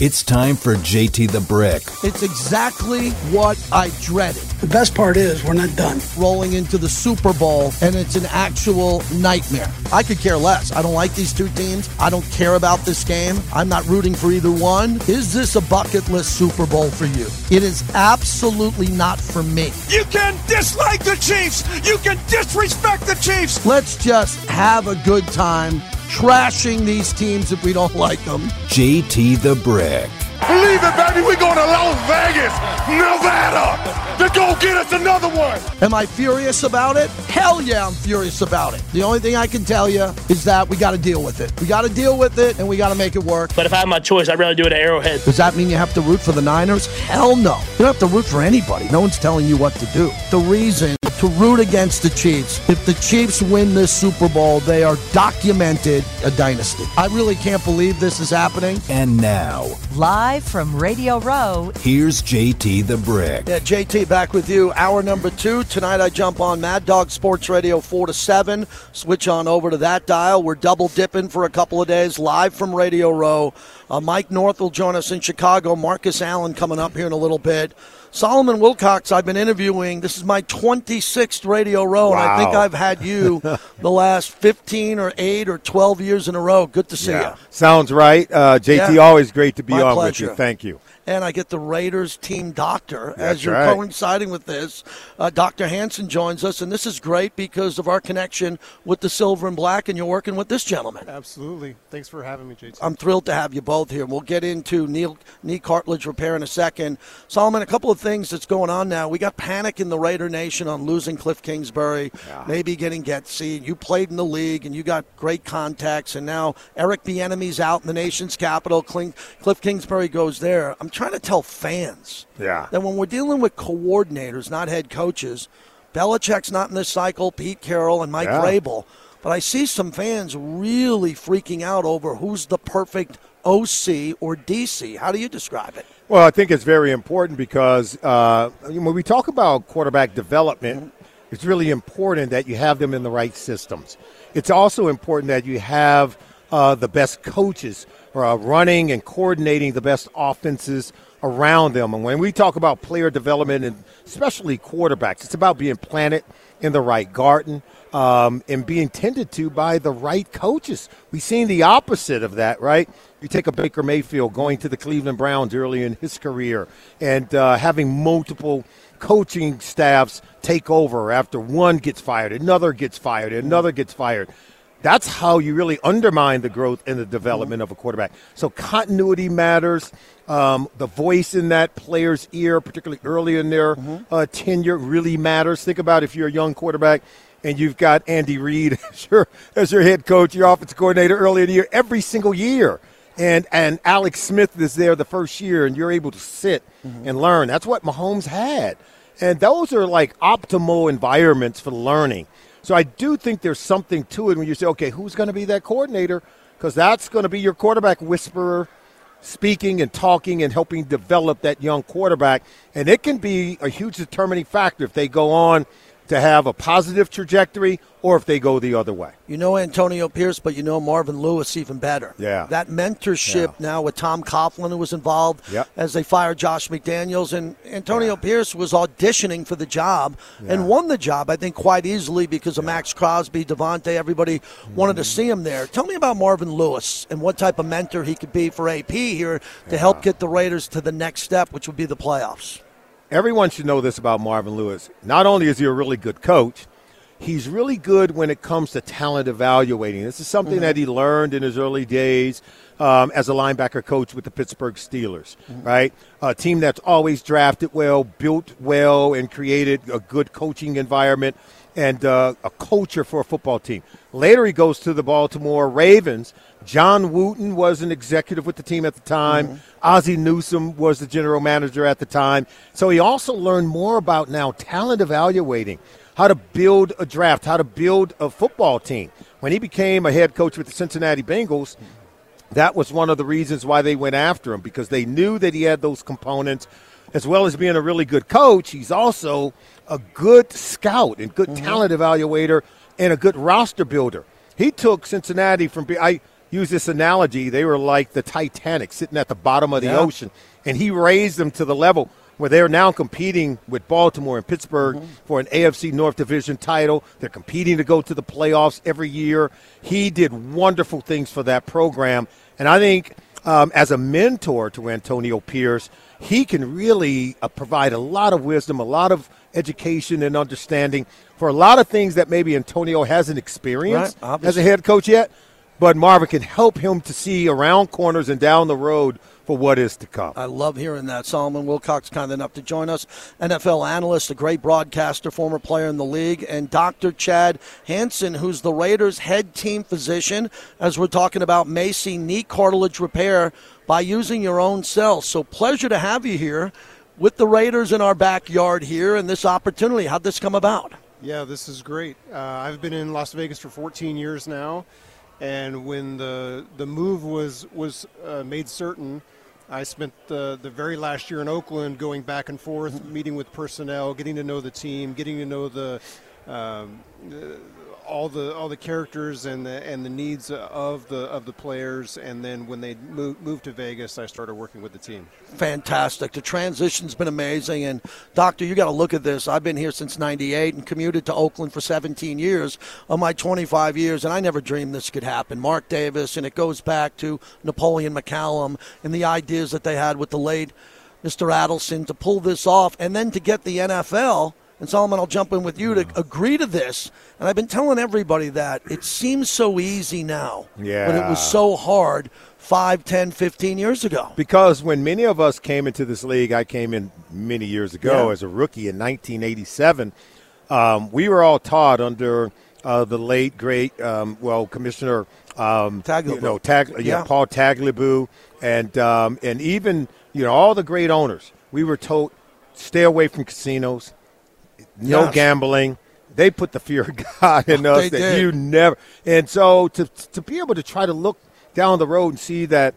It's time for JT the Brick. It's exactly what I dreaded. The best part is we're not done. Rolling into the Super Bowl, and it's an actual nightmare. I could care less. I don't like these two teams. I don't care about this game. I'm not rooting for either one. Is this a bucket list Super Bowl for you? It is absolutely not for me. You can dislike the Chiefs. You can disrespect the Chiefs. Let's just have a good time trashing these teams if we don't like them. JT the Brick. Believe it, baby. We're going to Las Vegas, Nevada, to go get us another one. Am I furious about it? Hell yeah, I'm furious about it. The only thing I can tell you is that we got to deal with it. We got to deal with it, and we got to make it work. But if I had my choice, I'd rather do it at Arrowhead. Does that mean you have to root for the Niners? Hell no. You don't have to root for anybody. No one's telling you what to do. The reason to root against the Chiefs, if the Chiefs win this Super Bowl, they are documented a dynasty. I really can't believe this is happening. And now, Live from Radio Row, here's JT the Brick. Yeah, JT back with you. Hour number two. Tonight I jump on Mad Dog Sports Radio 4 to 7. Switch on over to that dial. We're double dipping for a couple of days live from Radio Row. Uh, Mike North will join us in Chicago. Marcus Allen coming up here in a little bit. Solomon Wilcots, I've been interviewing. This is my 26th Radio Row, and I think I've had you the last 15 or 8 or 12 years in a row. Good to see you. Sounds right. Uh, JT, Yeah. always great to be My on pleasure. with you. Thank you. And I get the Raiders team doctor as you're right. coinciding with this. Uh, Dr. Hanson joins us, and this is great because of our connection with the silver and black, and you're working with this gentleman. Absolutely. Thanks for having me, JT. I'm thrilled to have you both here. We'll get into knee, knee cartilage repair in a second. Solomon, a couple of things that's going on now. We got panic in the Raider Nation on losing Cliff Kingsbury, maybe getting Getsy. You played in the league and you got great contacts, and now Eric Bieniemy's out in the nation's capital. Cliff Kingsbury goes there. I'm trying to tell fans Yeah. that when we're dealing with coordinators, not head coaches, Belichick's not in this cycle, Pete Carroll and Mike Yeah. Vrabel. But I see some fans really freaking out over who's the perfect OC or DC. How do you describe it? Well, I think it's very important because uh, when we talk about quarterback development, it's really important that you have them in the right systems. It's also important that you have uh, the best coaches uh, running and coordinating the best offenses around them. And when we talk about player development, and especially quarterbacks, it's about being planted in the right garden um, and being tended to by the right coaches. We've seen the opposite of that, right? You take a Baker Mayfield going to the Cleveland Browns early in his career and uh, having multiple coaching staffs take over after one gets fired, another gets fired, another gets fired. That's how you really undermine the growth and the development of a quarterback. So continuity matters. Um, the voice in that player's ear, particularly early in their uh, tenure, really matters. Think about if you're a young quarterback and you've got Andy Reid as your, as your head coach, your offensive coordinator early in the year, every single year. And, and Alex Smith is there the first year, and you're able to sit and learn. That's what Mahomes had. And those are like optimal environments for learning. So I do think there's something to it when you say, okay, who's going to be that coordinator? Because that's going to be your quarterback whisperer, speaking and talking and helping develop that young quarterback. And it can be a huge determining factor if they go on to have a positive trajectory or if they go the other way. You know Antonio Pierce, but you know Marvin Lewis even better. Yeah. That mentorship Yeah. now with Tom Coughlin, who was involved Yep. as they fired Josh McDaniels. And Antonio Pierce was auditioning for the job and won the job, I think, quite easily because of Maxx Crosby, Davante. Everybody wanted Mm-hmm. to see him there. Tell me about Marvin Lewis and what type of mentor he could be for AP here to help get the Raiders to the next step, which would be the playoffs. Everyone should know this about Marvin Lewis. Not only is he a really good coach, he's really good when it comes to talent evaluating. This is something that he learned in his early days um, as a linebacker coach with the Pittsburgh Steelers, right? A team that's always drafted well, built well, and created a good coaching environment and uh, a culture for a football team. Later, he goes to the Baltimore Ravens. John Wooten was an executive with the team at the time. Ozzie Newsome was the general manager at the time. So he also learned more about now talent evaluating, how to build a draft, how to build a football team. When he became a head coach with the Cincinnati Bengals, that was one of the reasons why they went after him because they knew that he had those components. As well as being a really good coach, he's also a good scout and good talent evaluator and a good roster builder. He took Cincinnati from I use this analogy. They were like the Titanic sitting at the bottom of the Yeah. ocean, and he raised them to the level where they're now competing with Baltimore and Pittsburgh Mm-hmm. for an AFC North Division title. They're competing to go to the playoffs every year. He did wonderful things for that program, and I think um, as a mentor to Antonio Pierce, he can really uh, provide a lot of wisdom, a lot of education and understanding for a lot of things that maybe Antonio hasn't experienced Right, as a head coach yet. But Marvin can help him to see around corners and down the road for what is to come. I love hearing that. Solomon Wilcots, kind enough to join us. NFL analyst, a great broadcaster, former player in the league, and Dr. Chad Hansen, who's the Raiders' head team physician, as we're talking about MACI knee cartilage repair by using your own cells. So, pleasure to have you here with the Raiders in our backyard here and this opportunity. How'd this come about? Yeah, this is great. Uh, I've been in Las Vegas for 14 years now, and when the the move was was uh, made certain, I spent the the very last year in Oakland going back and forth, meeting with personnel, getting to know the team, getting to know the. Um, all the all the characters and the and the needs of the of the players, and then when they moved, moved to Vegas, I started working with the team. fantastic. The transition's been amazing. And, Doctor, you got to look at this. I've been here since 98 and commuted to Oakland for 17 years of my 25 years, and I never dreamed this could happen. Mark Davis, and it goes back to Napoleon McCallum and the ideas that they had with the late Mr. Adelson to pull this off and then to get the NFL. And Solomon, I'll jump in with you to agree to this. And I've been telling everybody that it seems so easy now. But it was so hard 5, 10, 15 years ago. Because when many of us came into this league, I came in many years ago Yeah. as a rookie in 1987. Um, we were all taught under uh, the late great, um, well, Commissioner um, Tagliabue. you know, Tag, yeah, Yeah. Paul Tagliabue, and um, and even you know all the great owners. We were told stay away from casinos, no Yes. gambling. They put the fear of God in us that did. you never. And so to to be able to try to look down the road and see that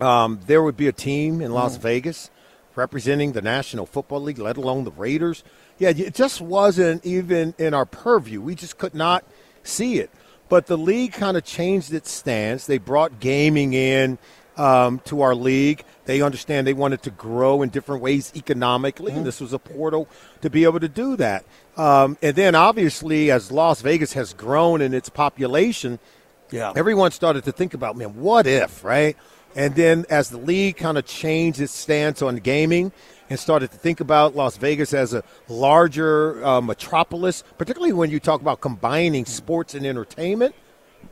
um, there would be a team in Las Vegas representing the National Football League, let alone the Raiders. Yeah, it just wasn't even in our purview. We just could not see it. But the league kind of changed its stance. They brought gaming in um, to our league. They understand they wanted to grow in different ways economically, and this was a portal to be able to do that. Um, and then, obviously, as Las Vegas has grown in its population, Yeah. everyone started to think about, man, what if, right? And then as the league kind of changed its stance on gaming and started to think about Las Vegas as a larger uh, metropolis, particularly when you talk about combining sports and entertainment,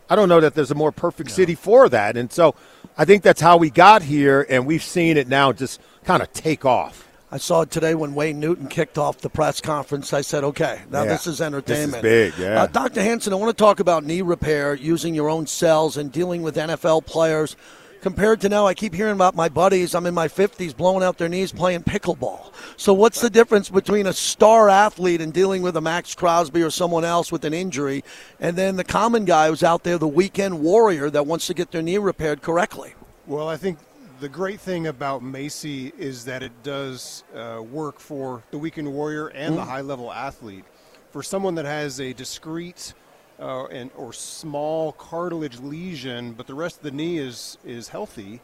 I don't know that there's a more perfect city for that. And so I think that's how we got here, and we've seen it now just kind of take off. I saw it today when Wayne Newton kicked off the press conference. I said, okay, now Yeah. this is entertainment. This is big, yeah. Uh, Dr. Hanson, I want to talk about knee repair using your own cells and dealing with NFL players. Compared to now, I keep hearing about my buddies. I'm in my 50s blowing out their knees playing pickleball. So, what's the difference between a star athlete and dealing with a Maxx Crosby or someone else with an injury, and then the common guy who's out there, the weekend warrior that wants to get their knee repaired correctly? Well, I think the great thing about MACI is that it does uh, work for the weekend warrior and the high level athlete. For someone that has a discrete uh, and or small cartilage lesion, but the rest of the knee is is healthy,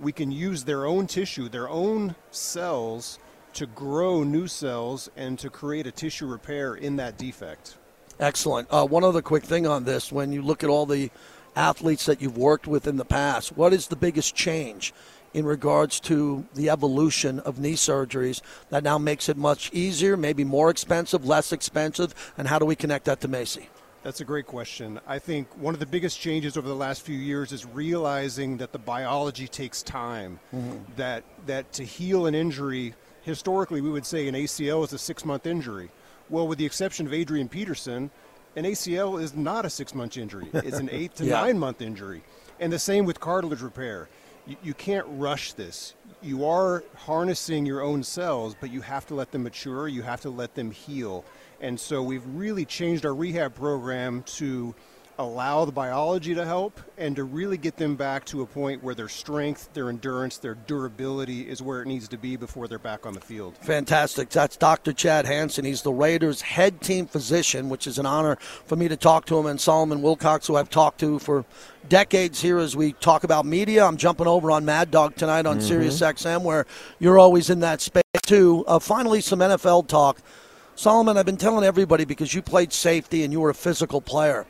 we can use their own tissue, their own cells, to grow new cells and to create a tissue repair in that defect. Excellent. Uh, one other quick thing on this: when you look at all the athletes that you've worked with in the past, what is the biggest change in regards to the evolution of knee surgeries that now makes it much easier, maybe more expensive, less expensive, and how do we connect that to MACI? That's a great question. I think one of the biggest changes over the last few years is realizing that the biology takes time. Mm-hmm. That that to heal an injury, historically we would say an ACL is a six month injury. Well, with the exception of Adrian Peterson, an ACL is not a six month injury. It's an eight to Yeah. nine month injury. And the same with cartilage repair. You, you can't rush this. You are harnessing your own cells, but you have to let them mature. You have to let them heal. And so we've really changed our rehab program to allow the biology to help and to really get them back to a point where their strength, their endurance, their durability is where it needs to be before they're back on the field. Fantastic. That's Dr. Chad Hansen. He's the Raiders' head team physician, which is an honor for me to talk to him, and Solomon Wilcots, who I've talked to for decades here as we talk about media. I'm jumping over on Mad Dog tonight on Sirius XM, where you're always in that space too. Uh, finally, some NFL talk. Solomon, I've been telling everybody because you played safety and you were a physical player.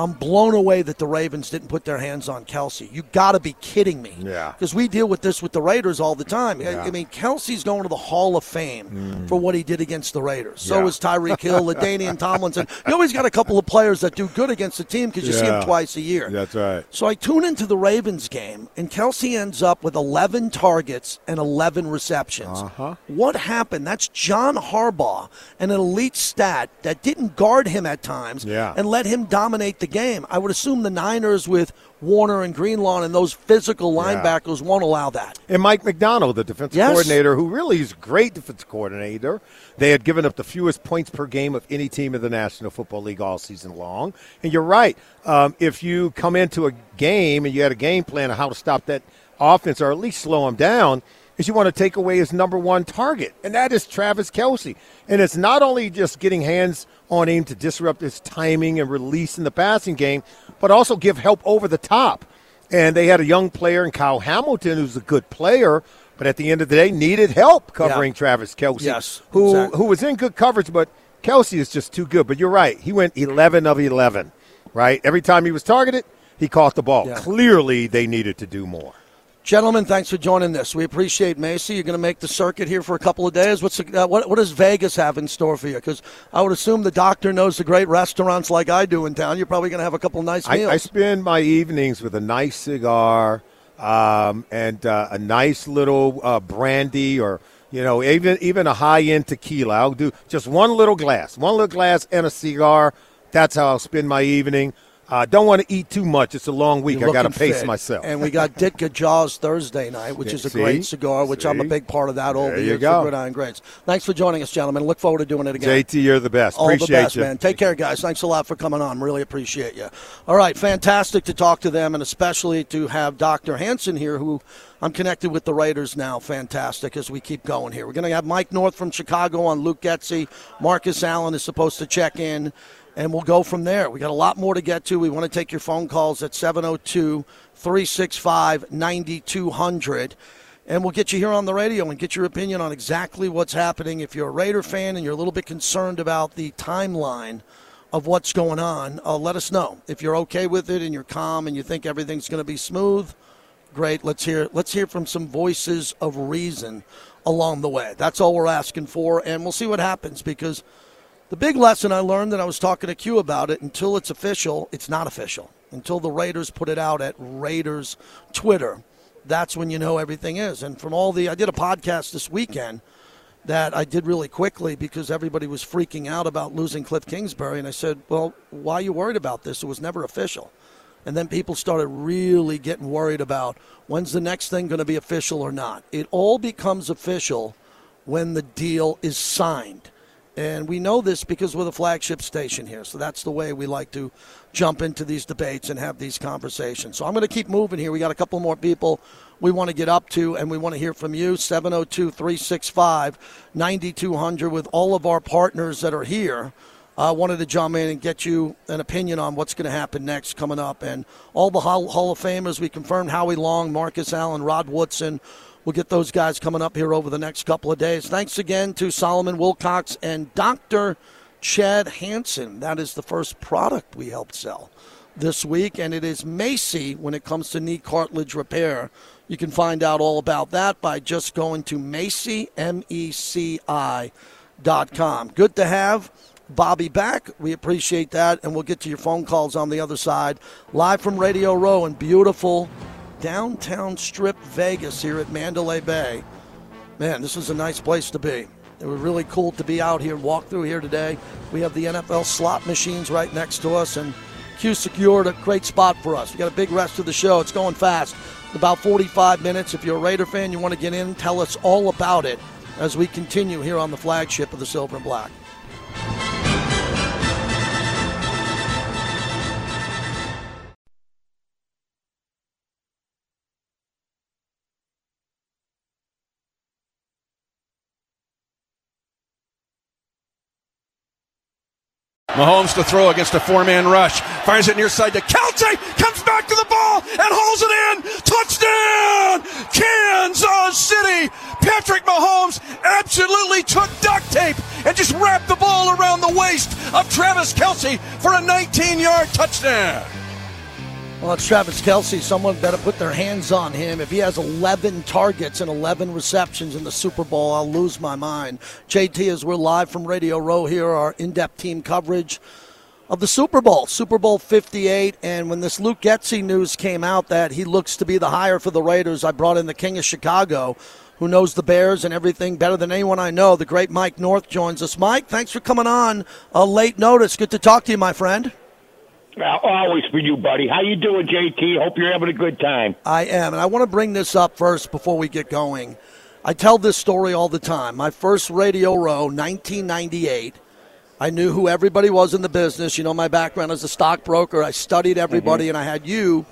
I'm blown away that the Ravens didn't put their hands on Kelce. You got to be kidding me. Yeah. Because we deal with this with the Raiders all the time. I- Yeah. I mean, Kelce's going to the Hall of Fame for what he did against the Raiders. So Yeah. is Tyreek Hill, LaDainian Tomlinson. You always got a couple of players that do good against the team because you see them twice a year. That's right. So I tune into the Ravens game, and Kelce ends up with 11 targets and 11 receptions. Uh-huh. What happened? That's John Harbaugh, an elite stat that didn't guard him at times Yeah. and let him dominate the game. I would assume the Niners with Warner and Greenlaw and those physical Yeah. linebackers won't allow that. And Mike Macdonald, the defensive Yes. coordinator, who really is a great defensive coordinator. They had given up the fewest points per game of any team in the National Football League all season long. And you're right. Um, if you come into a game and you had a game plan of how to stop that offense or at least slow them down, is you want to take away his number one target, and that is Travis Kelce. And it's not only just getting hands on him to disrupt his timing and release in the passing game, but also give help over the top. And they had a young player in Kyle Hamilton who's a good player, but at the end of the day needed help covering Yeah. Travis Kelce. Yes, who exactly. who was in good coverage, but Kelce is just too good. But you're right, he went 11 of 11. Right, every time he was targeted, he caught the ball. Yeah. Clearly, they needed to do more. Gentlemen, thanks for joining this. We appreciate MACI. You're going to make the circuit here for a couple of days. What's the, uh, what, what does Vegas have in store for you? Because I would assume the doctor knows the great restaurants like I do in town. You're probably going to have a couple of nice I, meals. I spend my evenings with a nice cigar um, and uh, a nice little uh, brandy or you know even even a high end tequila. I'll do just one little glass, one little glass and a cigar. That's how I'll spend my evening. Uh, don't want to eat too much. It's a long week. I got to pace fit. myself. And we got Ditka Jaws Thursday night, which is a see? great cigar, which I'm a big part of that all There the you years for. Gridiron Greats. Thanks for joining us, gentlemen. Look forward to doing it again. JT, you're the best. All Appreciate the best, you. man. Take care, guys. Thanks a lot for coming on. Really appreciate you. All right, fantastic to talk to them, and especially to have Dr. Hanson here, who I'm connected with the Raiders now. Fantastic as we keep going here. We're going to have Mike North from Chicago on Luke Getsy. Marcus Allen is supposed to check in, and we'll go from there. We got a lot more to get to. We want to take your phone calls at 702 365 9200 and we'll get you here on the radio and get your opinion on exactly what's happening. If you're a Raider fan and you're a little bit concerned about the timeline of what's going on, uh, let us know. If you're okay with it and you're calm and you think everything's going to be smooth, great. Let's hear let's hear from some voices of reason along the way. That's all we're asking for, and we'll see what happens because the big lesson I learned that I was talking to Q about it until it's official, it's not official. Until the Raiders put it out at Raiders Twitter, that's when you know everything is. And from all the, I did a podcast this weekend that I did really quickly because everybody was freaking out about losing Cliff Kingsbury. And I said, well, why are you worried about this? It was never official. And then people started really getting worried about when's the next thing going to be official or not. It all becomes official when the deal is signed. And we know this because we're the flagship station here. So that's the way we like to jump into these debates and have these conversations. So I'm going to keep moving here. We got a couple more people we want to get up to, and we want to hear from you. 702 365 9200 with all of our partners that are here. I wanted to jump in and get you an opinion on what's going to happen next coming up. And all the Hall, Hall of Famers, we confirmed Howie Long, Marcus Allen, Rod Woodson. We'll get those guys coming up here over the next couple of days. Thanks again to Solomon Wilcots and Dr. Chad Hansen. That is the first product we helped sell this week, and it is MACI when it comes to knee cartilage repair. You can find out all about that by just going to MACI, M E C I dot com. Good to have Bobby back. We appreciate that, and we'll get to your phone calls on the other side. Live from Radio Row in beautiful downtown strip Vegas here at Mandalay Bay. Man, this is a nice place to be. It was really cool to be out here and walk through here today. We have the NFL slot machines right next to us, and Q secured a great spot for us. We got a big rest of the show. It's going fast. About 45 minutes. If you're a Raider fan, you want to get in, tell us all about it as we continue here on the flagship of the Silver and Black. Mahomes to throw against a four-man rush. Fires it near side to Kelce. Comes back to the ball and holds it in. Touchdown, Kansas City. Patrick Mahomes absolutely took duct tape and just wrapped the ball around the waist of Travis Kelce for a 19-yard touchdown. Well, it's Travis Kelce. Someone better put their hands on him. If he has 11 targets and 11 receptions in the Super Bowl, I'll lose my mind. JT, as we're live from Radio Row here, our in depth team coverage of the Super Bowl, Super Bowl 58. And when this Luke Getsy news came out that he looks to be the hire for the Raiders, I brought in the King of Chicago, who knows the Bears and everything better than anyone I know. The great Mike North joins us. Mike, thanks for coming on a late notice. Good to talk to you, my friend. Always for you, buddy. How you doing, JT? Hope you're having a good time. I am, and I want to bring this up first before we get going. I tell this story all the time. My first radio row, 1998. I knew who everybody was in the business. You know, my background as a stockbroker. I studied everybody, mm-hmm. and I had you.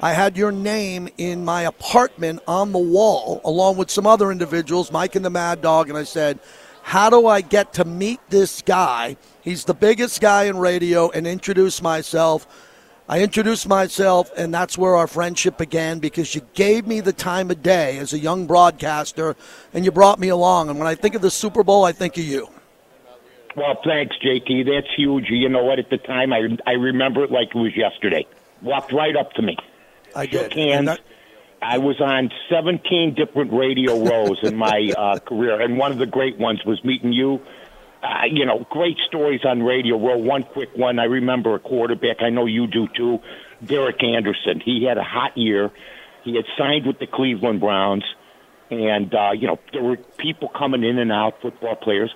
I had your name in my apartment on the wall, along with some other individuals, Mike and the Mad Dog, and I said, "How do I get to meet this guy?" He's the biggest guy in radio and introduce myself. I introduced myself, and that's where our friendship began because you gave me the time of day as a young broadcaster, and you brought me along. And when I think of the Super Bowl, I think of you. Well, thanks, JT. That's huge. You know what? At the time, I I remember it like it was yesterday. Walked right up to me. I Shook did. hands. That- I was on 17 different radio rows in my uh, career, and one of the great ones was meeting you uh, you know, great stories on radio. Well, one quick one. I remember a quarterback. I know you do too. Derek Anderson. He had a hot year. He had signed with the Cleveland Browns, and uh, you know there were people coming in and out, football players.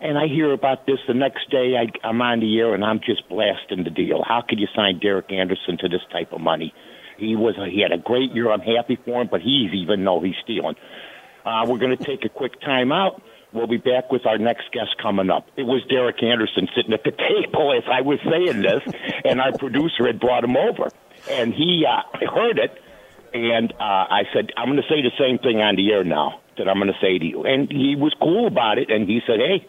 And I hear about this the next day. I, I'm on the air and I'm just blasting the deal. How could you sign Derek Anderson to this type of money? He was a, he had a great year. I'm happy for him, but he's even know he's stealing. Uh, we're going to take a quick time out. We'll be back with our next guest coming up. It was Derek Anderson sitting at the table as I was saying this, and our producer had brought him over, and he uh, heard it, and uh, I said, "I'm going to say the same thing on the air now that I'm going to say to you," and he was cool about it, and he said, "Hey."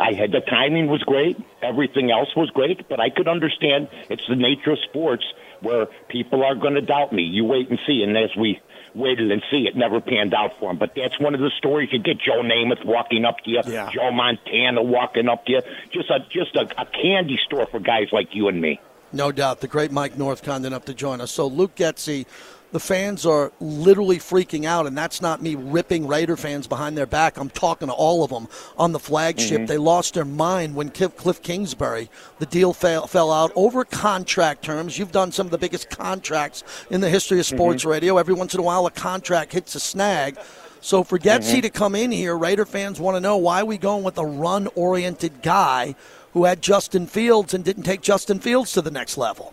I had the timing was great, everything else was great, but I could understand it's the nature of sports where people are going to doubt me. You wait and see, and as we waited and see. It never panned out for him. But that's one of the stories you get Joe Namath walking up to you, Yeah. Joe Montana walking up to you. Just a just a, a candy store for guys like you and me. No doubt. The great Mike North kind enough to join us. So Luke Getsy, the fans are literally freaking out, and that's not me ripping Raider fans behind their back. I'm talking to all of them on the flagship. Mhm. They lost their mind when Cliff Cliff Kingsbury, the deal fell, fell out over contract terms. You've done some of the biggest contracts in the history of sports radio. Every once in a while, a contract hits a snag. So for Getsy Mhm. to come in here, Raider fans want to know why are we going with a run-oriented guy who had Justin Fields and didn't take Justin Fields to the next level.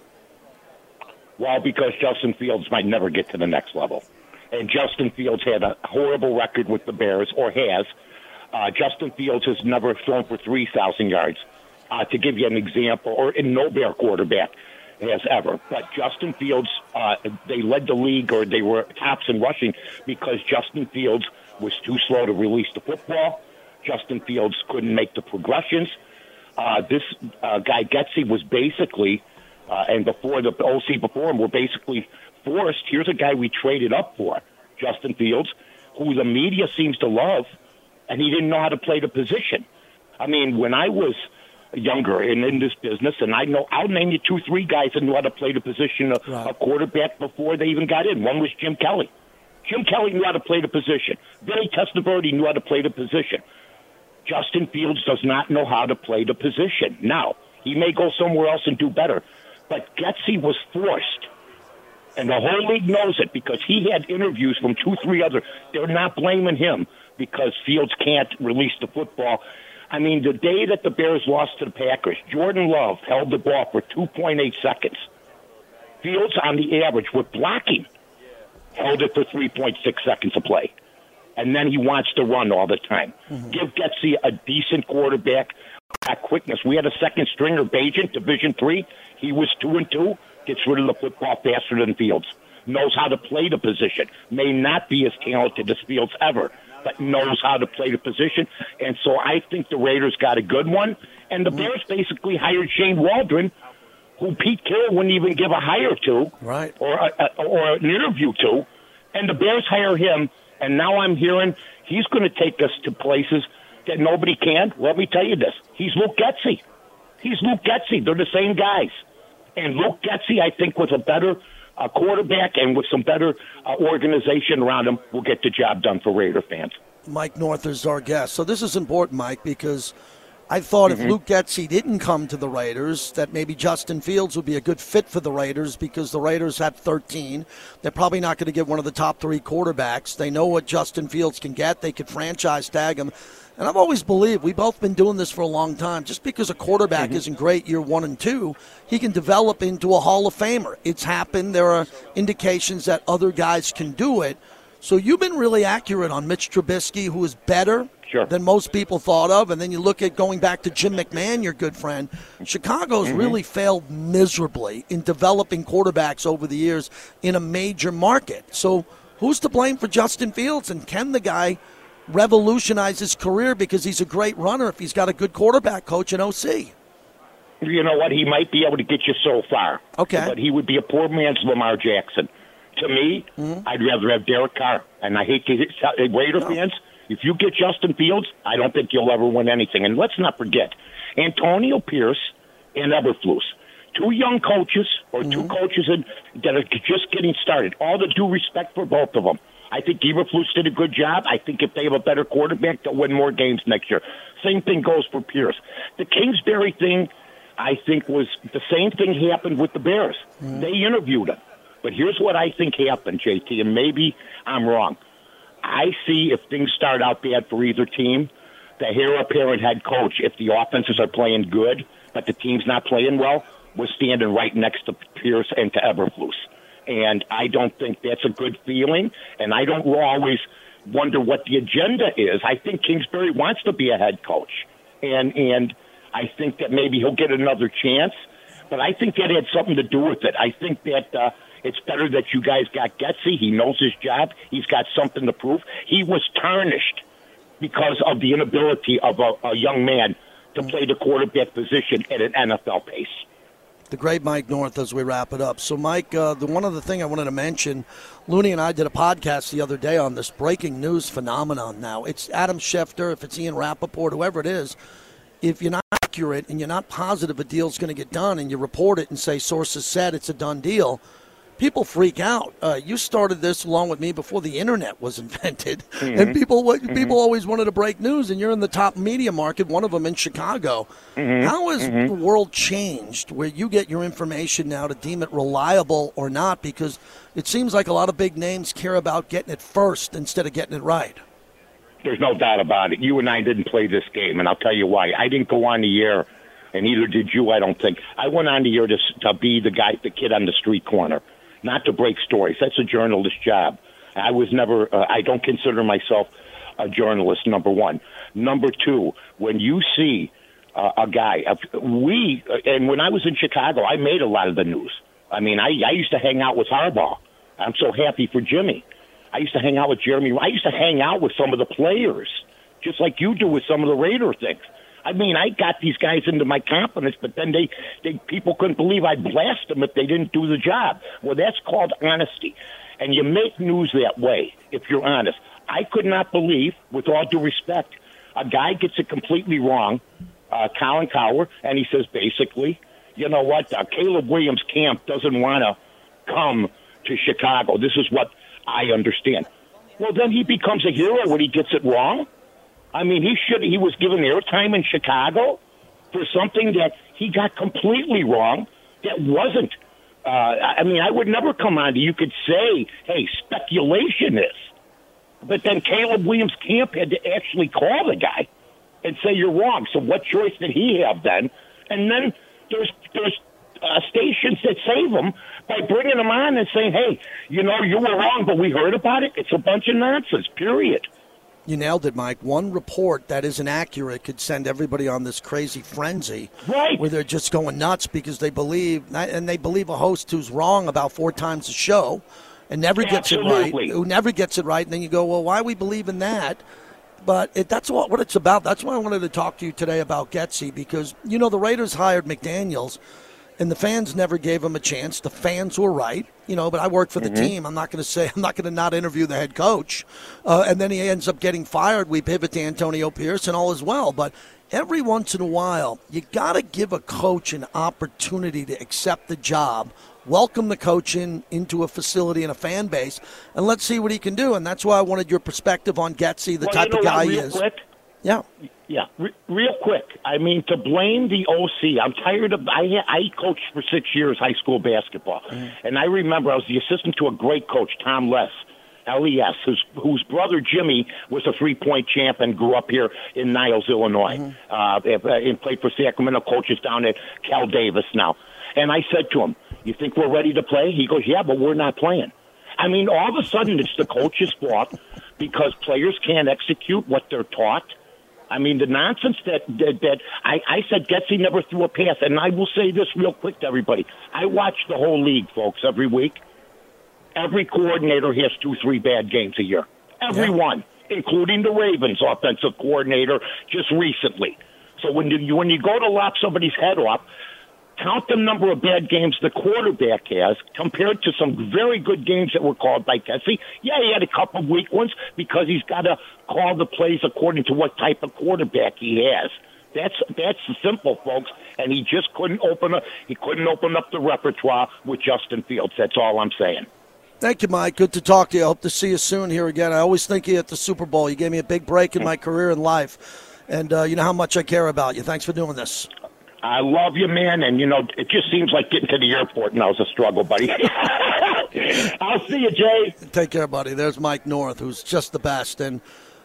Well, because Justin Fields might never get to the next level. And Justin Fields had a horrible record with the Bears, or has. Uh, Justin Fields has never thrown for 3,000 yards. Uh, to give you an example, or in no Bear quarterback has ever. But Justin Fields, uh, they led the league, or they were tops in rushing because Justin Fields was too slow to release the football. Justin Fields couldn't make the progressions. Uh, this uh, guy Getsy was basically, uh, and before the OC before him, were basically forced. Here's a guy we traded up for, Justin Fields, who the media seems to love, and he didn't know how to play the position. I mean, when I was younger and in this business, and I know I'll name you two, three guys that knew how to play the position of a quarterback before they even got in. One was Jim Kelly. Jim Kelly knew how to play the position. Billy Testaverde knew how to play the position. Justin Fields does not know how to play the position. Now, he may go somewhere else and do better, but Getsy was forced. And the whole league knows it because he had interviews from two, three other. They're not blaming him because Fields can't release the football. I mean, the day that the Bears lost to the Packers, Jordan Love held the ball for 2.8 seconds. Fields, on the average, with blocking, held it for 3.6 seconds of play. And then he wants to run all the time. Mm-hmm. Give Getsy a decent quarterback, that quickness. We had a second stringer, Bagent, Division Three. He was two and two. Gets rid of the football faster than Fields. Knows how to play the position. May not be as talented as Fields ever, but knows how to play the position. And so I think the Raiders got a good one. And the Bears basically hired Shane Waldron, who Pete Carroll wouldn't even give a hire to, right, or a, a, or an interview to, and the Bears hire him. And now I'm hearing he's going to take us to places that nobody can. Let me tell you this: he's Luke Getsy. He's Luke Getsy. They're the same guys. And Luke Getsy, I think, with a better uh, quarterback and with some better uh, organization around him, will get the job done for Raider fans. Mike North is our guest. So this is important, Mike, because I thought Mm-hmm. if Luke Getsy didn't come to the Raiders, that maybe Justin Fields would be a good fit for the Raiders because the Raiders have 13. They're probably not going to get one of the top three quarterbacks. They know what Justin Fields can get. They could franchise tag him. And I've always believed we've both been doing this for a long time. Just because a quarterback Mm-hmm. isn't great year one and two, he can develop into a Hall of Famer. It's happened. There are indications that other guys can do it. So you've been really accurate on Mitch Trubisky, who is better Sure. than most people thought of. And then you look at going back to Jim McMahon, your good friend. Chicago's Mm-hmm. really failed miserably in developing quarterbacks over the years in a major market. So who's to blame for Justin Fields? And can the guy revolutionize his career because he's a great runner if he's got a good quarterback coach in OC? You know what? He might be able to get you so far. Okay. But he would be a poor man's Lamar Jackson. To me, Mm-hmm. I'd rather have Derek Carr. And I hate to hit uh, Raider fans. If you get Justin Fields, I don't think you'll ever win anything. And let's not forget, Antonio Pierce and Eberflus, two young coaches or two coaches in, that are just getting started. All the due respect for both of them. I think Eberflus did a good job. I think if they have a better quarterback, they'll win more games next year. Same thing goes for Pierce. The Kingsbury thing, I think, was the same thing happened with the Bears. Mm-hmm. They interviewed him. But here's what I think happened, JT, and maybe I'm wrong. I see if things start out bad for either team, the heir apparent head coach, if the offenses are playing good, but the team's not playing well, was standing right next to Pierce and to Eberflus. And I don't think that's a good feeling. And I don't always wonder what the agenda is. I think Kingsbury wants to be a head coach. And, and I think that maybe he'll get another chance. But I think that had something to do with it. I think that uh, it's better that you guys got Getsy. He knows his job. He's got something to prove. He was tarnished because of the inability of a, a young man to play the quarterback position at an NFL pace. The great Mike North as we wrap it up. So, Mike, uh, the one other thing I wanted to mention, Looney and I did a podcast the other day on this breaking news phenomenon. Now, it's Adam Schefter, if it's Ian Rapoport, whoever it is. If you're not accurate and you're not positive a deal's going to get done, and you report it and say sources said it's a done deal, people freak out. Uh, you started this along with me before the internet was invented, and mm-hmm. people wa- people mm-hmm. always wanted to break news. And you're in the top media market, one of them in Chicago. Mm-hmm. How has the world changed where you get your information now to deem it reliable or not? Because it seems like a lot of big names care about getting it first instead of getting it right. There's no doubt about it. You and I didn't play this game, and I'll tell you why. I didn't go on the air, and neither did you, I don't think. I went on the air to, to be the guy, the kid on the street corner, not to break stories. That's a journalist's job. I was never, uh, I don't consider myself a journalist, number one. Number two, when you see uh, a guy, uh, we, and when I was in Chicago, I made a lot of the news. I mean, I, I used to hang out with Harbaugh. I'm so happy for Jimmy. I used to hang out with Jeremy. I used to hang out with some of the players, just like you do with some of the Raider things. I mean, I got these guys into my confidence, but then they, they people couldn't believe I'd blast them if they didn't do the job. Well, that's called honesty, and you make news that way if you're honest. I could not believe, with all due respect, a guy gets it completely wrong, uh, Colin Cowherd, and he says basically, you know what, uh, Caleb Williams' camp doesn't want to come to Chicago. This is what I understand. Well, then he becomes a hero when he gets it wrong. I mean, he should. He was given airtime in Chicago for something that he got completely wrong. That wasn't. Uh, I mean, I would never come on to you could say, "Hey, speculation is," but then Caleb Williams Camp had to actually call the guy and say you're wrong. So what choice did he have then? And then there's there's uh, stations that save him by bringing him on and saying, "Hey, you know, you were wrong, but we heard about it. It's a bunch of nonsense." Period. You nailed it, Mike. One report that isn't accurate could send everybody on this crazy frenzy, Right. Where they're just going nuts because they believe, and they believe a host who's wrong about four times a show, and never gets it right. Who never gets it right, and then you go, well, why we believe in that? But it, that's what, what it's about. That's why I wanted to talk to you today about Getsy because, you know, the Raiders hired McDaniels and the fans never gave him a chance. The fans were right, you know, but I work for the Mm-hmm. team. I'm not going to say, I'm not going to not interview the head coach. Uh, and then he ends up getting fired. We pivot to Antonio Pierce and all as well. But every once in a while, you got to give a coach an opportunity to accept the job. Welcome the coach in into a facility and a fan base, and let's see what he can do. And that's why I wanted your perspective on Getsy, the Well, type you know of guy what, he is. Quick, Yeah. Yeah, re- real quick. I mean, to blame the OC. I'm tired of. I I coached for six years high school basketball, mm-hmm. and I remember I was the assistant to a great coach, Tom Les. Les, whose, whose brother Jimmy was a three point champ and grew up here in Niles, Illinois, mm-hmm. uh, uh, and played for Sacramento. Coaches down at Cal Davis now. And I said to him, "You think we're ready to play?" He goes, "Yeah, but we're not playing." I mean, all of a sudden it's the coach's fault because players can't execute what they're taught. I mean, the nonsense that that, that I, I said Getsy never threw a pass, and I will say this real quick to everybody: I watch the whole league, folks, every week. Every coordinator has two, three bad games a year. Everyone, including the Ravens' offensive coordinator just recently. So when you when you go to lop somebody's head off, count the number of bad games the quarterback has compared to some very good games that were called by Getsy. Yeah, he had a couple of weak ones because he's got to call the plays according to what type of quarterback he has. That's that's simple, folks. And he just couldn't open up. He couldn't open up the repertoire with Justin Fields. That's all I'm saying. Thank you, Mike. Good to talk to you. I hope to see you soon here again. I always think you at the Super Bowl. You gave me a big break in my career and life, and uh, you know how much I care about you. Thanks for doing this. I love you, man, and you know it just seems like getting to the airport now is a struggle, buddy. I'll see you, Jay. Take care, buddy. There's Mike North, who's just the best. And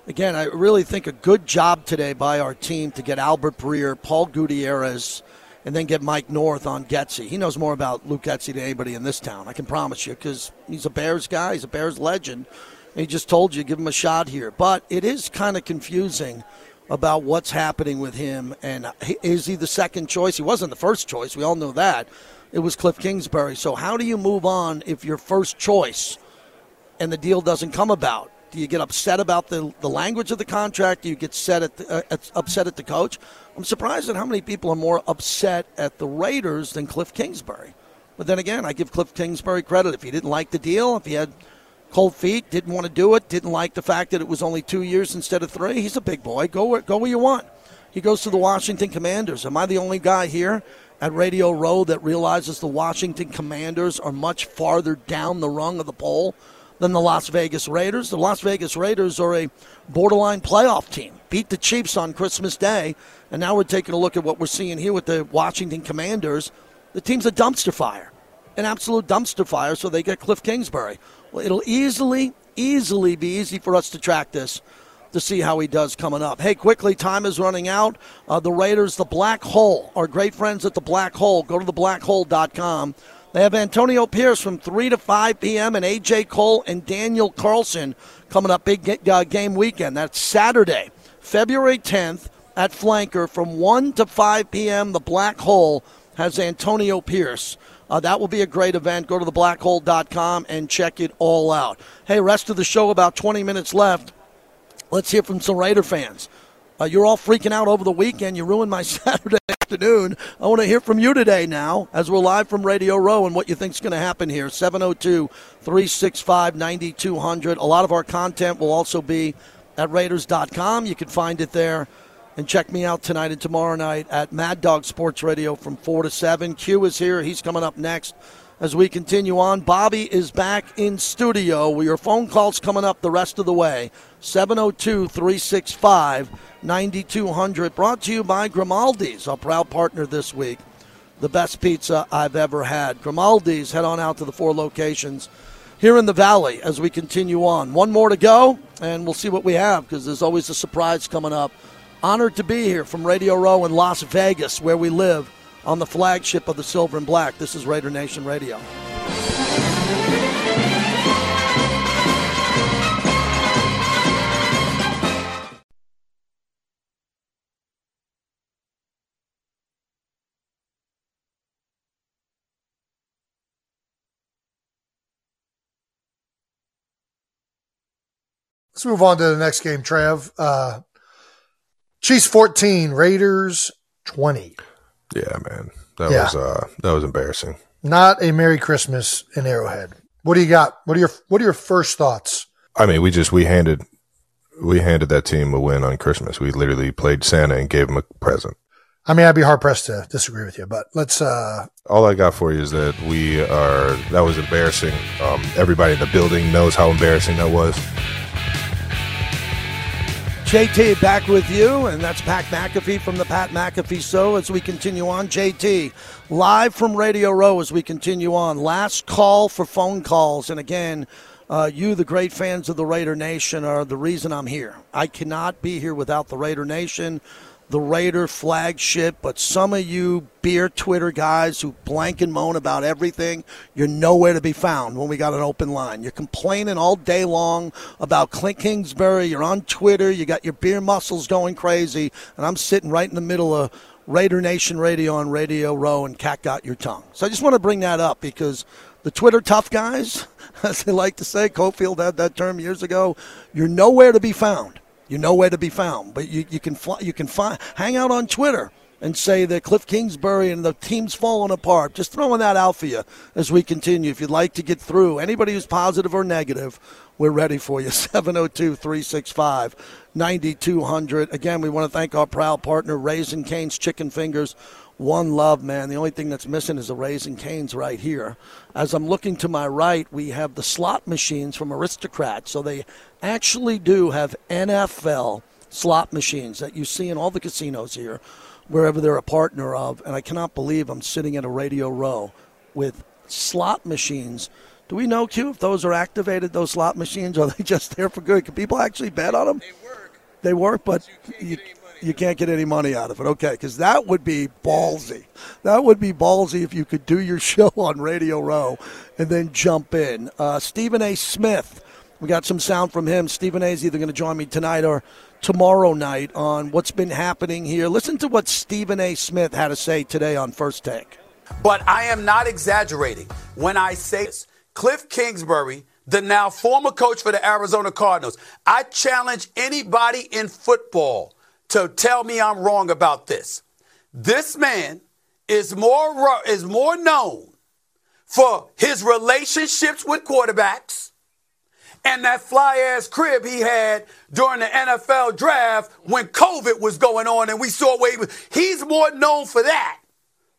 again, I really think a good job today by our team to get Albert Breer, Paul Gutierrez, and then get Mike North on Getsy. He knows more about Luke Getsy than anybody in this town. I can promise you, because he's a Bears guy. He's a Bears legend. And he just told you, give him a shot here. But it is kind of confusing about what's happening with him. And is he the second choice? He wasn't the first choice. We all know that. It was Cliff Kingsbury. So how do you move on if your first choice and the deal doesn't come about? Do you get upset about the, the language of the contract? Do you get set at the, uh, at, upset at the coach? I'm surprised at how many people are more upset at the Raiders than Cliff Kingsbury. But then again, I give Cliff Kingsbury credit. If he didn't like the deal, if he had cold feet, didn't want to do it, didn't like the fact that it was only two years instead of three, he's a big boy. Go where, go where you want. He goes to the Washington Commanders. Am I the only guy here at Radio Row that realizes the Washington Commanders are much farther down the rung of the pole than the Las Vegas Raiders? The Las Vegas Raiders are a borderline playoff team. Beat the Chiefs on Christmas Day, and now we're taking a look at what we're seeing here with the Washington Commanders. The team's a dumpster fire, an absolute dumpster fire, so they get Cliff Kingsbury. It'll easily, easily be easy for us to track this to see how he does coming up. Hey, quickly, time is running out. Uh, the Raiders, the Black Hole, our great friends at the Black Hole. Go to theblackhole.com. They have Antonio Pierce from 3 to 5 p.m. and A.J. Cole and Daniel Carlson coming up big uh, game weekend. That's Saturday, February 10th at Flanker from 1 to 5 p.m. The Black Hole has Antonio Pierce. Uh, that will be a great event. Go to theblackhole.com and check it all out. Hey, rest of the show, about 20 minutes left. Let's hear from some Raider fans. Uh, you're all freaking out over the weekend. You ruined my Saturday afternoon. I want to hear from you today now as we're live from Radio Row and what you think's going to happen here. 702 365 9200. A lot of our content will also be at Raiders.com. You can find it there. And check me out tonight and tomorrow night at Mad Dog Sports Radio from 4 to 7. Q is here. He's coming up next as we continue on. Bobby is back in studio. Your phone calls coming up the rest of the way. 702 365 9200. Brought to you by Grimaldi's, our proud partner this week. The best pizza I've ever had. Grimaldi's, head on out to the four locations here in the Valley as we continue on. One more to go, and we'll see what we have because there's always a surprise coming up. Honored to be here from Radio Row in Las Vegas, where we live on the flagship of the Silver and Black. This is Raider Nation Radio. Let's move on to the next game, Trav. Uh, Chiefs 14, Raiders 20. Yeah, man. That Yeah. was uh that was embarrassing. Not a Merry Christmas in Arrowhead. What do you got? What are your What are your first thoughts? I mean, we just we handed we handed that team a win on Christmas. We literally played Santa and gave them a present. I mean, I'd be hard pressed to disagree with you, but let's. uh All I got for you is that we are that was embarrassing. Um, everybody in the building knows how embarrassing that was. JT back with you, and that's Pat McAfee from the Pat McAfee Show as we continue on. JT, live from Radio Row as we continue on. Last call for phone calls. And again, uh, you, the great fans of the Raider Nation, are the reason I'm here. I cannot be here without the Raider Nation, the Raider flagship, but some of you beer Twitter guys who blank and moan about everything, you're nowhere to be found when we got an open line. You're complaining all day long about Cliff Kingsbury. You're on Twitter. You got your beer muscles going crazy, and I'm sitting right in the middle of Raider Nation Radio on Radio Row, and Cat got your tongue. So I just want to bring that up because the Twitter tough guys, as they like to say, Cofield had that term years ago. You're nowhere to be found. You're nowhere to be found. But you, you can fly, you can find hang out on Twitter and say that Cliff Kingsbury and the team's falling apart. Just throwing that out for you as we continue. If you'd like to get through, anybody who's positive or negative, we're ready for you. 702 365 9200. Again, we want to thank our proud partner, Raising Cane's Chicken Fingers. One love, man. The only thing that's missing is the Raising Canes right here. As I'm looking to my right, we have the slot machines from Aristocrat. So they actually do have NFL slot machines that you see in all the casinos here, wherever they're a partner of. And I cannot believe I'm sitting at a radio row with slot machines. Do we know, Q, if those are activated, those slot machines? Or are they just there for good? Can people actually bet on them? They work. They work, but you, you can't get any money out of it. Okay, because that would be ballsy. That would be ballsy if you could do your show on Radio Row and then jump in. Uh, Stephen A. Smith, we got some sound from him. Stephen A. is either going to join me tonight or tomorrow night on what's been happening here. Listen to what Stephen A. Smith had to say today on First Take. But I am not exaggerating when I say this. Cliff Kingsbury, the now former coach for the Arizona Cardinals, I challenge anybody in football to tell me I'm wrong about this. This man is more is more known for his relationships with quarterbacks and that fly ass crib he had during the NFL draft when COVID was going on and we saw where he was. He's more known for that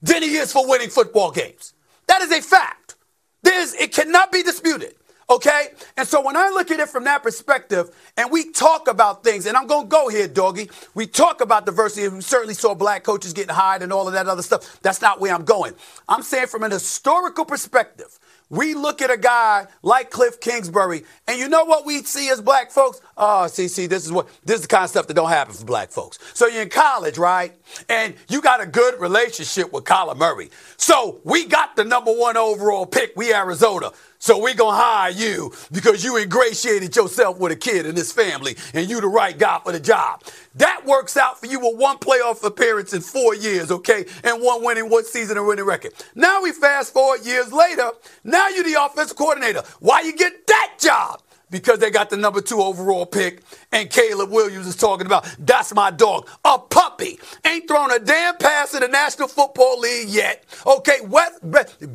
than he is for winning football games. That is a fact. There's, it cannot be disputed. Okay? And so when I look at it from that perspective, and we talk about things, and I'm going to go here, doggy. We talk about diversity, and we certainly saw black coaches getting hired and all of that other stuff. That's not where I'm going. I'm saying from an historical perspective, we look at a guy like Cliff Kingsbury, and you know what we see as black folks? Oh, see, see, this is what this is the kind of stuff that don't happen for black folks. So you're in college, right? And you got a good relationship with Kyler Murray. So we got the number one overall pick. We Arizona. So we gonna hire you because you ingratiated yourself with a kid in this family and you the right guy for the job. That works out for you with one playoff appearance in four years, okay? And one winning, one season and winning record. Now we fast forward years later. Now you the offensive coordinator. Why you get that job? Because they got the number two overall pick, and Caleb Williams is talking about that's my dog, a puppy. Ain't thrown a damn pass in the National Football League yet. Okay, wet,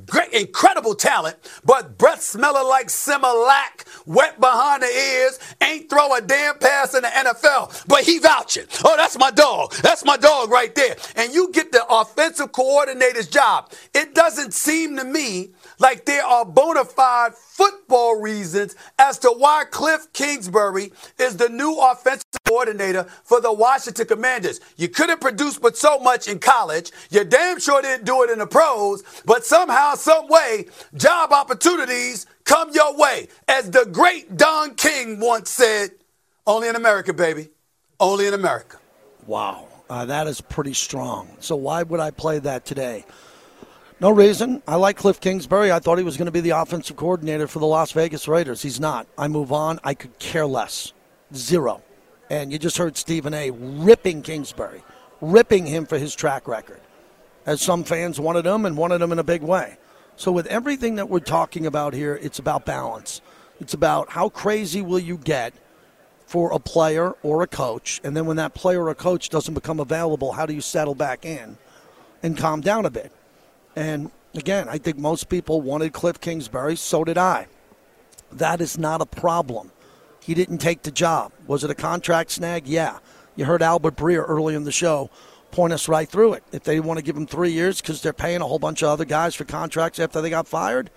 great, incredible talent, but breath smelling like Similac, wet behind the ears. Ain't throw a damn pass in the NFL, but he vouching. Oh, that's my dog. That's my dog right there. And you get the offensive coordinator's job. It doesn't seem to me like there are bona fide football reasons as to why Cliff Kingsbury is the new offensive coordinator for the Washington Commanders. You couldn't produce but so much in college. You damn sure didn't do it in the pros, but somehow, some way, job opportunities come your way. As the great Don King once said, only in America, baby. Only in America. Wow, uh, that is pretty strong. So why would I play that today? No reason. I like Cliff Kingsbury. I thought he was going to be the offensive coordinator for the Las Vegas Raiders. He's not. I move on. I could care less. Zero. And you just heard Stephen A. ripping Kingsbury, ripping him for his track record, as some fans wanted him and wanted him in a big way. So, with everything that we're talking about here, it's about balance. It's about how crazy will you get for a player or a coach, and then when that player or coach doesn't become available, how do you settle back in and calm down a bit? And again, I think most people wanted Cliff Kingsbury, so did I. That is not a problem. He didn't take the job. Was it a contract snag? Yeah. You heard Albert Breer early in the show point us right through it. If they want to give him three years because they're paying a whole bunch of other guys for contracts after they got fired,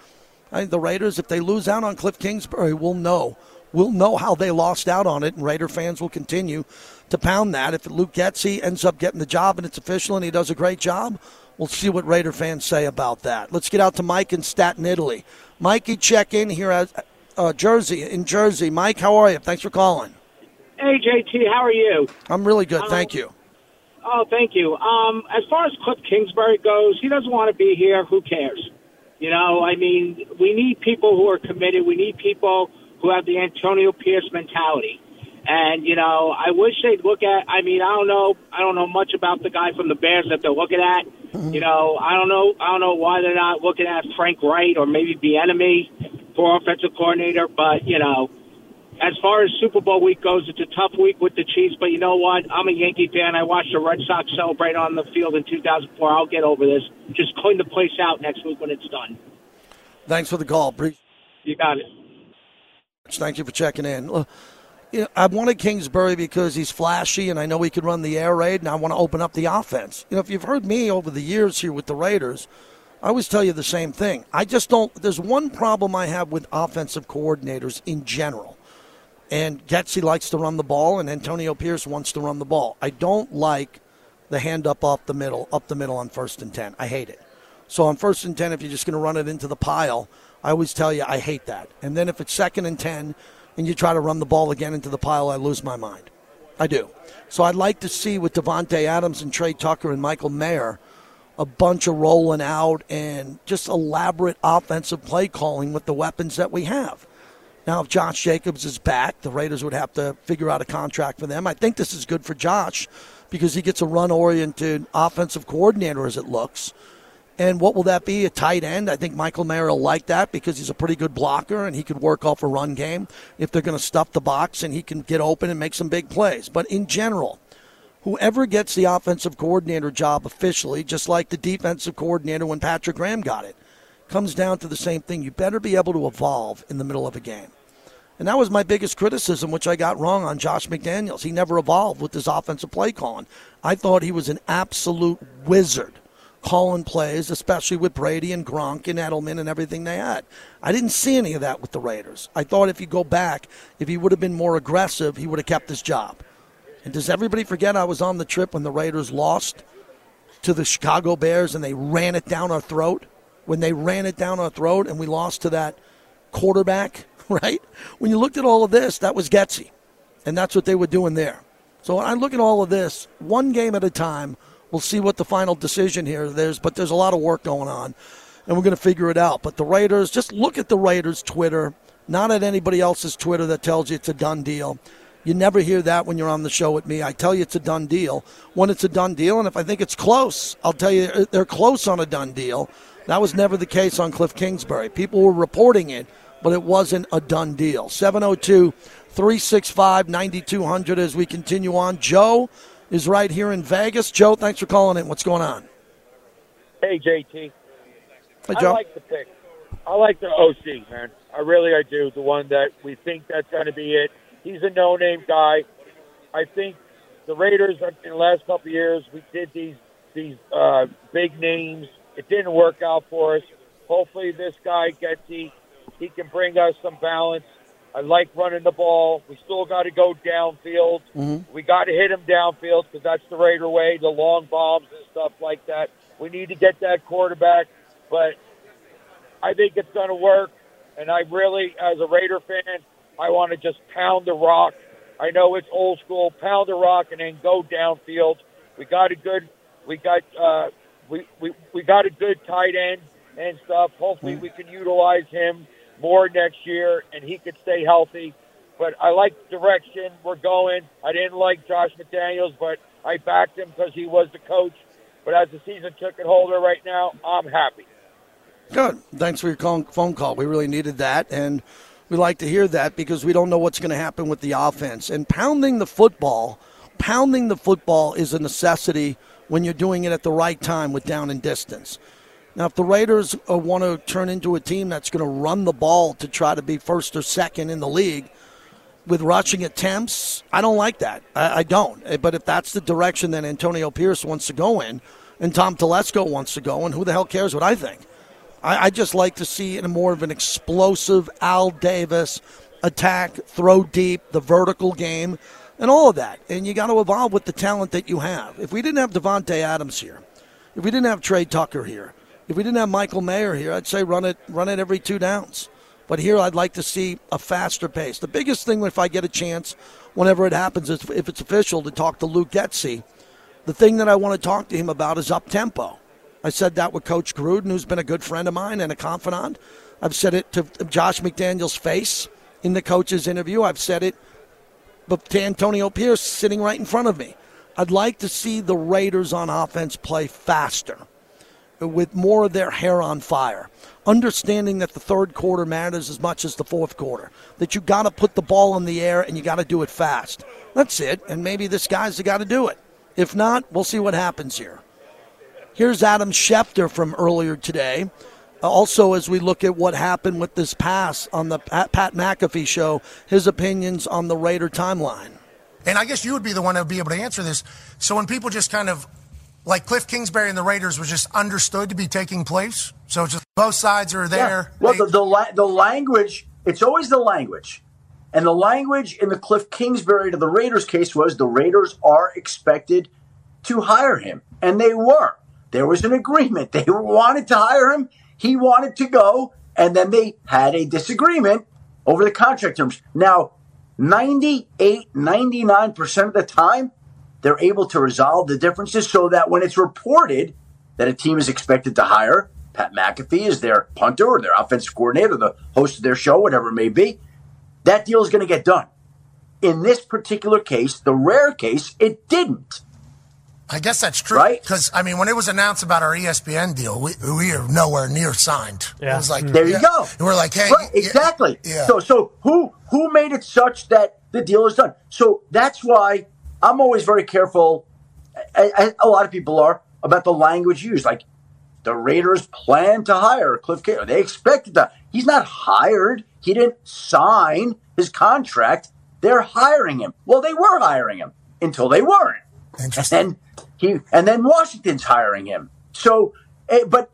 I think the Raiders, if they lose out on Cliff Kingsbury, will know. We'll know how they lost out on it, and Raider fans will continue to pound that. If Luke Getsy ends up getting the job and it's official and he does a great job, we'll see what Raider fans say about that. Let's get out to Mike in Staten Island. Mikey, check in here at uh, Jersey, in Jersey. Mike, how are you? Thanks for calling. Hey, JT, how are you? I'm really good, thank you. Oh, thank you. Um, as far as Cliff Kingsbury goes, he doesn't want to be here. Who cares? You know, I mean, we need people who are committed. We need people who have the Antonio Pierce mentality. And you know, I wish they'd look at. I mean, I don't know. I don't know much about the guy from the Bears that they're looking at. Mm-hmm. You know, I don't know. I don't know why they're not looking at Frank Wright or maybe the enemy for offensive coordinator. But you know, as far as Super Bowl week goes, it's a tough week with the Chiefs. But you know what? I'm a Yankee fan. I watched the Red Sox celebrate on the field in 2004. I'll get over this. Just clean the place out next week when it's done. Thanks for the call. Pre- You got it. Thank you for checking in. You know, I wanted Kingsbury because he's flashy and I know he can run the air raid and I want to open up the offense. You know, if you've heard me over the years here with the Raiders, I always tell you the same thing. I just don't, there's one problem I have with offensive coordinators in general. And Getsy likes to run the ball and Antonio Pierce wants to run the ball. I don't like the hand up off the middle, up the middle on first and 10. I hate it. So on first and 10, if you're just going to run it into the pile, I always tell you I hate that. And then if it's second and 10 and you try to run the ball again into the pile, I lose my mind. I do. So I'd like to see with Davante Adams and Tre Tucker and Michael Mayer a bunch of rolling out and just elaborate offensive play calling with the weapons that we have. Now, if Josh Jacobs is back, the Raiders would have to figure out a contract for them. I think this is good for Josh because he gets a run oriented offensive coordinator as it looks. And what will that be? A tight end? I think Michael Mayer will like that because he's a pretty good blocker and he could work off a run game if they're going to stuff the box and he can get open and make some big plays. But in general, whoever gets the offensive coordinator job officially, just like the defensive coordinator when Patrick Graham got it, comes down to the same thing. You better be able to evolve in the middle of a game. And that was my biggest criticism, which I got wrong on Josh McDaniels. He never evolved with his offensive play calling. I thought he was an absolute wizard calling plays, especially with Brady and Gronk and Edelman and everything they had. I didn't see any of that with the Raiders. I thought if you go back, if he would have been more aggressive, he would have kept his job. And does everybody forget I was on the trip when the Raiders lost to the Chicago Bears and they ran it down our throat? When they ran it down our throat and we lost to that quarterback, right? When you looked at all of this, that was Getsy. And that's what they were doing there. So I look at all of this one game at a time. We'll see what the final decision here is, but there's a lot of work going on, and we're going to figure it out. But the Raiders, just look at the Raiders' Twitter, not at anybody else's Twitter that tells you it's a done deal. You never hear that when you're on the show with me. I tell you it's a done deal when it's a done deal, and if I think it's close, I'll tell you uh, they're close on a done deal. That was never the case on Cliff Kingsbury. People were reporting it, but it wasn't a done deal. 702 365 9200 as we continue on. Joe is right here in Vegas. Joe, thanks for calling in. What's going on? Hey, JT. Hey, Joe. I like the pick. I like the OC, man. I really, I do. The one that we think that's going to be it. He's a no-name guy. I think the Raiders in the last couple of years we did these these uh, big names. It didn't work out for us. Hopefully, this guy gets he he can bring us some balance. I like running the ball. We still got to go downfield. We got to hit him downfield because that's the Raider way, the long bombs and stuff like that. We need to get that quarterback, but I think it's going to work. And I really, as a Raider fan, I want to just pound the rock. I know it's old school, pound the rock and then go downfield. We got a good, we got, uh, we, we, we got a good tight end and stuff. Hopefully we can utilize him more next year and he could stay healthy. But I like the direction we're going. I didn't like Josh McDaniels, but I backed him because he was the coach. But as the season ticket holder right now, I'm happy. Good. Thanks for your call, phone call. We really needed that. And We like to hear that because we don't know what's going to happen with the offense. And pounding the football, pounding the football is a necessity when you're doing it at the right time with down and distance. Now, if the Raiders uh, want to turn into a team that's going to run the ball to try to be first or second in the league with rushing attempts, I don't like that. I, I don't. Eh, But if that's the direction that Antonio Pierce wants to go in, and Tom Telesco wants to go, and who the hell cares what I think? I, I just like to see in more of an explosive Al Davis attack, throw deep, the vertical game, and all of that. And you got to evolve with the talent that you have. If we didn't have Davante Adams here, if we didn't have Tre Tucker here, if we didn't have Michael Mayer here, I'd say run it run it every two downs. But here, I'd like to see a faster pace. The biggest thing, if I get a chance, whenever it happens, is if it's official, to talk to Luke Getsy. The thing that I want to talk to him about is up tempo. I said that with Coach Gruden, who's been a good friend of mine and a confidant. I've said it to Josh McDaniel's face in the coach's interview. I've said it but to Antonio Pierce sitting right in front of me. I'd like to see the Raiders on offense play faster with more of their hair on fire. Understanding that the third quarter matters as much as the fourth quarter. That you got to put the ball in the air and you got to do it fast. That's it. And maybe this guy's guy to do it. If not, we'll see what happens here. Here's Adam Schefter from earlier today. Also, as we look at what happened with this pass on the Pat, Pat McAfee show, his opinions on the Raider timeline. And I guess you would be the one that would be able to answer this. So when people just kind of, like Cliff Kingsbury and the Raiders was just understood to be taking place. So just both sides are there. Well, the, the, la- the language, it's always the language. And the language in the Cliff Kingsbury to the Raiders case was the Raiders are expected to hire him. And they were. There was an agreement. They wanted to hire him. He wanted to go. And then they had a disagreement over the contract terms. Now, 98, 99% of the time, they're able to resolve the differences so that when it's reported that a team is expected to hire, Pat McAfee as their punter or their offensive coordinator, the host of their show, whatever it may be, that deal is going to get done. In this particular case, the rare case, it didn't. I guess that's true. Right? Because, I mean, when it was announced about our ESPN deal, we, we are nowhere near signed. It was like, there you go. And we're like, hey, Right, exactly. Yeah. So, so who who made it such that the deal is done? So that's why I'm always very careful. I, I, a lot of people are about the language used. Like the Raiders plan to hire Cliff Kingsbury. They expected that. He's not hired. He didn't sign his contract. They're hiring him. Well, they were hiring him until they weren't. And then he and then Washington's hiring him. So, eh, but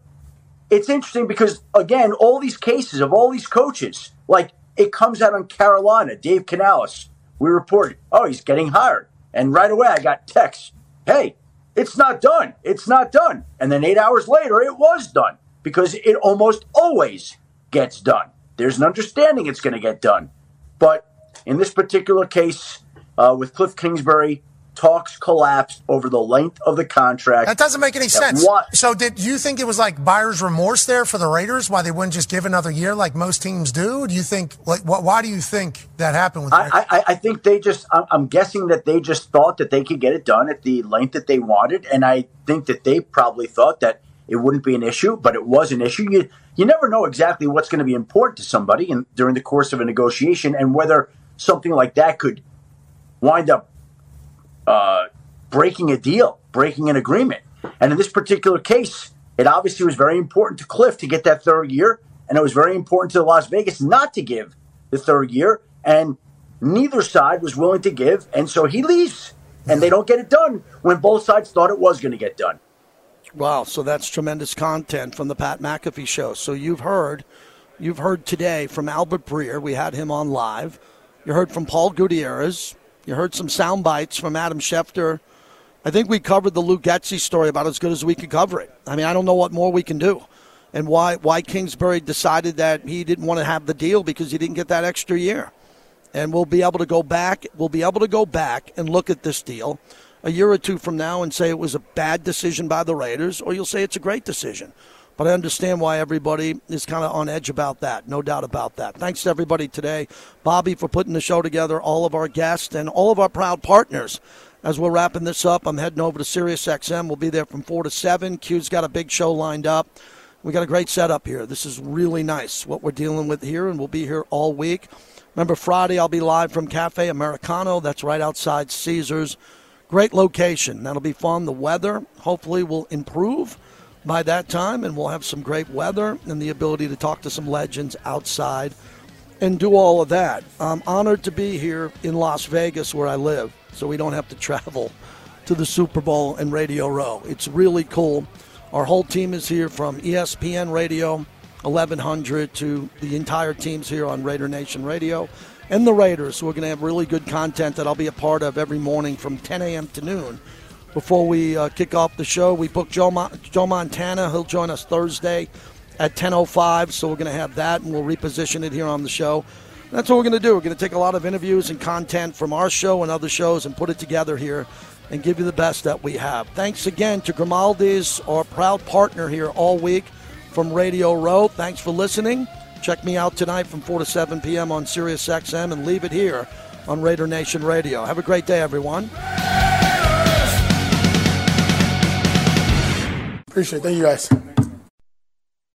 it's interesting because again, all these cases of all these coaches, like it comes out on Carolina. Dave Canales, we reported, oh, he's getting hired, and right away I got text, hey, it's not done, it's not done, and then eight hours later it was done because it almost always gets done. There's an understanding it's going to get done, but in this particular case uh, with Cliff Kingsbury, talks collapsed over the length of the contract. That doesn't make any sense. wa- So, did you think it was like buyer's remorse there for the Raiders? Why they wouldn't just give another year like most teams do? Do you think like wh- why do you think that happened with? I, I, I think they just, I'm, I'm guessing that they just thought that they could get it done at the length that they wanted. And I think that they probably thought that it wouldn't be an issue, but it was an issue. You, you never know exactly what's going to be important to somebody in, during the course of a negotiation and whether something like that could wind up uh, breaking a deal, breaking an agreement. And in this particular case, it obviously was very important to Cliff to get that third year, and it was very important to Las Vegas not to give the third year. And neither side was willing to give, and so he leaves, and they don't get it done when both sides thought it was going to get done. Wow, so that's tremendous content from the Pat McAfee show. So you've heard, you've heard today from Albert Breer. We had him on live. You heard from Paul Gutierrez. You heard some sound bites from Adam Schefter. I think we covered the Luke Getsy story about as good as we could cover it. I mean, I don't know what more we can do, and why why Kingsbury decided that he didn't want to have the deal because he didn't get that extra year. And we'll be able to go back. We'll be able to go back and look at this deal a year or two from now and say it was a bad decision by the Raiders, or you'll say it's a great decision. But I understand why everybody is kind of on edge about that. No doubt about that. Thanks to everybody today. Bobby for putting the show together, all of our guests, and all of our proud partners. As we're wrapping this up, I'm heading over to Sirius XM. We'll be there from 4 to 7. Q's got a big show lined up. We got a great setup here. This is really nice what we're dealing with here, and we'll be here all week. Remember, Friday I'll be live from Cafe Americano. That's right outside Caesars. Great location. That'll be fun. The weather hopefully will improve by that time, and we'll have some great weather and the ability to talk to some legends outside and do all of that. I'm honored to be here in Las Vegas where I live, so we don't have to travel to the Super Bowl and Radio Row. It's really cool. Our whole team is here from ESPN Radio 1100 to the entire team's here on Raider Nation Radio and the Raiders. We're going to have really good content that I'll be a part of every morning from 10 a.m. to noon. Before we uh, kick off the show, we booked Joe, Mon- Joe Montana. He'll join us Thursday at 10.05, so we're going to have that, and we'll reposition it here on the show. That's what we're going to do. We're going to take a lot of interviews and content from our show and other shows and put it together here and give you the best that we have. Thanks again to Grimaldi's, our proud partner here all week from Radio Row. Thanks for listening. Check me out tonight from 4 to 7 p.m. on Sirius XM and leave it here on Raider Nation Radio. Have a great day, everyone. Appreciate it. Thank you guys.